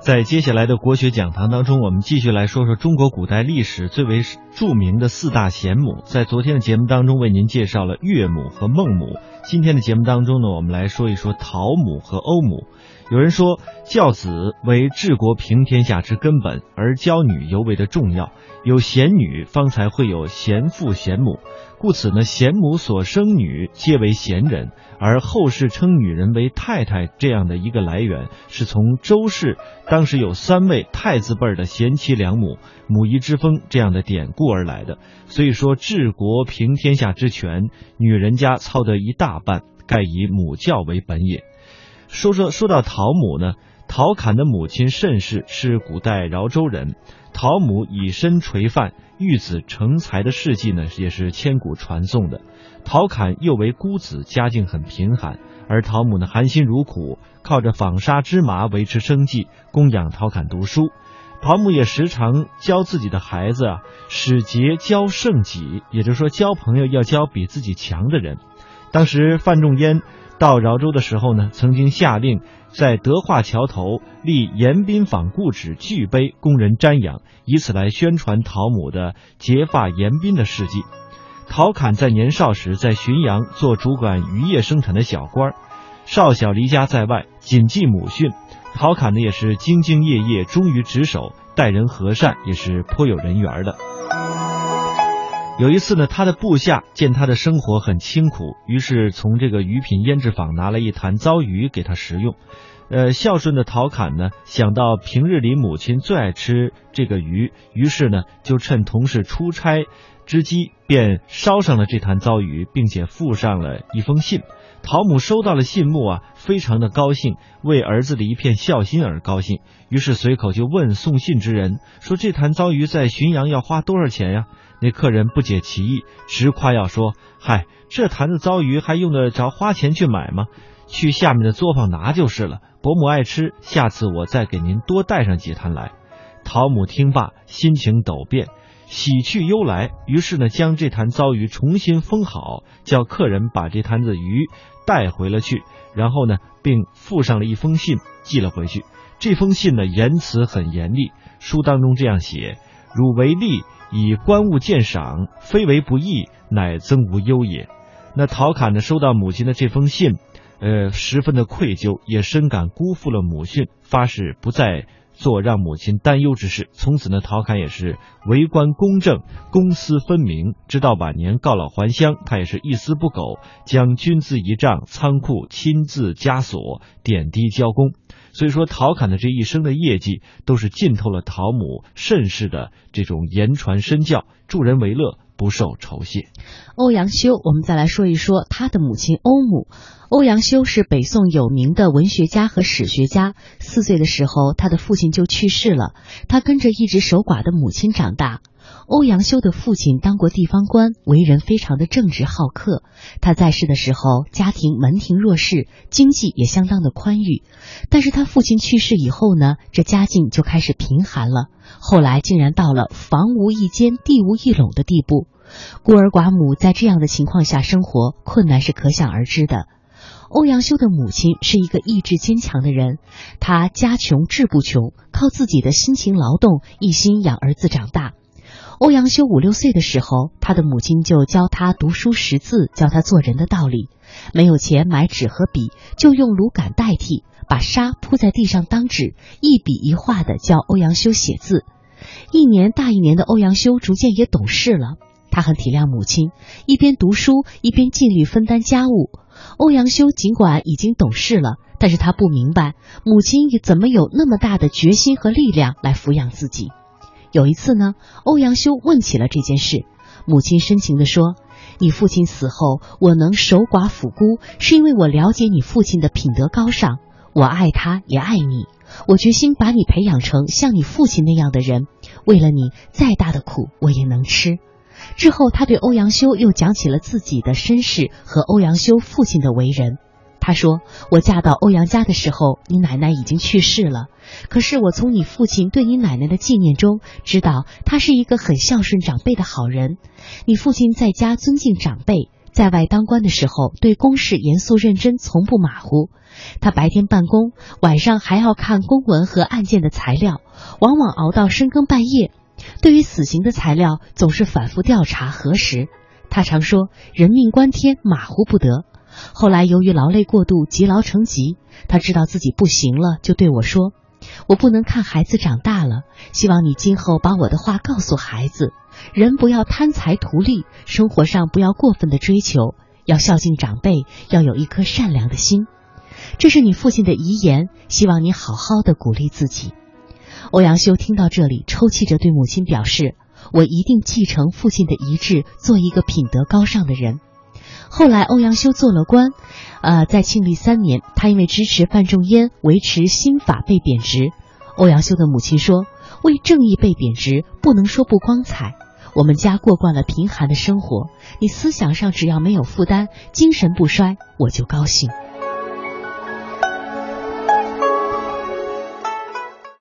在接下来的国学讲堂当中，我们继续来说说中国古代历史最为著名的四大贤母。在昨天的节目当中，为您介绍了岳母和孟母。今天的节目当中呢，我们来说一说陶母和欧母。有人说，教子为治国平天下之根本，而教女尤为的重要。有贤女，方才会有贤父贤母，故此呢，贤母所生女皆为贤人，而后世称女人为太太这样的一个来源，是从周氏当时有三位太子辈儿的贤妻良母、母仪之风这样的典故而来的。所以说，治国平天下之权，女人家操得一大半，盖以母教为本也。说说说到陶母呢，陶侃的母亲甚氏是古代饶州人，陶母以身垂范、育子成才的事迹呢，也是千古传颂的。陶侃又为孤子，家境很贫寒，而陶母呢含辛茹苦，靠着纺纱织麻维持生计，供养陶侃读书。陶母也时常教自己的孩子啊，使节交胜己，也就是说，交朋友要交比自己强的人。当时范仲淹。到饶州的时候呢，曾经下令在德化桥头立严宾坊故址巨碑，供人瞻仰，以此来宣传陶母的结发严宾的事迹。陶侃在年少时在浔阳做主管渔业生产的小官，少小离家在外，谨记母训。陶侃呢也是兢兢业业，忠于职守，待人和善，也是颇有人缘的。有一次呢，他的部下见他的生活很清苦，于是从这个鱼品腌制坊拿了一坛糟鱼给他食用。呃，孝顺的陶侃呢，想到平日里母亲最爱吃这个鱼，于是呢，就趁同事出差之机，便烧上了这坛糟鱼，并且附上了一封信。陶母收到了信目啊，非常的高兴，为儿子的一片孝心而高兴，于是随口就问送信之人说：“这坛糟鱼在浔阳要花多少钱呀？”那客人不解其意，直夸耀说：“嗨，这坛子糟鱼还用得着花钱去买吗？去下面的作坊拿就是了。伯母爱吃，下次我再给您多带上几坛来。”陶母听罢，心情陡变，喜去忧来，于是呢，将这坛糟鱼重新封好，叫客人把这坛子鱼带回了去，然后呢，并附上了一封信寄了回去。这封信呢，言辞很严厉，书当中这样写：“汝为吏。”以观物鉴赏，非为不义，乃增无忧也。那陶侃呢，收到母亲的这封信，呃，十分的愧疚，也深感辜负了母训，发誓不再做让母亲担忧之事。从此呢，陶侃也是为官公正，公私分明。直到晚年告老还乡，他也是一丝不苟，将军资仪仗、仓库亲自枷锁，点滴交工。所以说，陶侃的这一生的业绩，都是浸透了陶母盛世的这种言传身教，助人为乐，不受酬谢。欧阳修，我们再来说一说他的母亲欧母。欧阳修是北宋有名的文学家和史学家。四岁的时候，他的父亲就去世了，他跟着一直守寡的母亲长大。欧阳修的父亲当过地方官，为人非常的正直好客。他在世的时候，家庭门庭若市，经济也相当的宽裕。但是他父亲去世以后呢，这家境就开始贫寒了。后来竟然到了房无一间、地无一垄的地步。孤儿寡母在这样的情况下生活，困难是可想而知的。欧阳修的母亲是一个意志坚强的人，她家穷志不穷，靠自己的辛勤劳动，一心养儿子长大。欧阳修五六岁的时候，他的母亲就教他读书识字，教他做人的道理。没有钱买纸和笔，就用芦杆代替，把沙铺在地上当纸，一笔一画的教欧阳修写字。一年大一年的欧阳修逐渐也懂事了，他很体谅母亲，一边读书一边尽力分担家务。欧阳修尽管已经懂事了，但是他不明白母亲怎么有那么大的决心和力量来抚养自己。有一次呢，欧阳修问起了这件事，母亲深情地说：“你父亲死后，我能守寡抚孤，是因为我了解你父亲的品德高尚，我爱他也爱你，我决心把你培养成像你父亲那样的人，为了你，再大的苦我也能吃。”之后，他对欧阳修又讲起了自己的身世和欧阳修父亲的为人。他说：“我嫁到欧阳家的时候，你奶奶已经去世了。可是我从你父亲对你奶奶的纪念中，知道他是一个很孝顺长辈的好人。你父亲在家尊敬长辈，在外当官的时候，对公事严肃认真，从不马虎。他白天办公，晚上还要看公文和案件的材料，往往熬到深更半夜。对于死刑的材料，总是反复调查核实。他常说：“人命关天，马虎不得。”后来由于劳累过度，积劳成疾，他知道自己不行了，就对我说：“我不能看孩子长大了，希望你今后把我的话告诉孩子。人不要贪财图利，生活上不要过分的追求，要孝敬长辈，要有一颗善良的心。这是你父亲的遗言，希望你好好的鼓励自己。”欧阳修听到这里，抽泣着对母亲表示：“我一定继承父亲的遗志，做一个品德高尚的人。”后来，欧阳修做了官，呃，在庆历三年，他因为支持范仲淹维持新法被贬职。欧阳修的母亲说：“为正义被贬职，不能说不光彩。我们家过惯了贫寒的生活，你思想上只要没有负担，精神不衰，我就高兴。”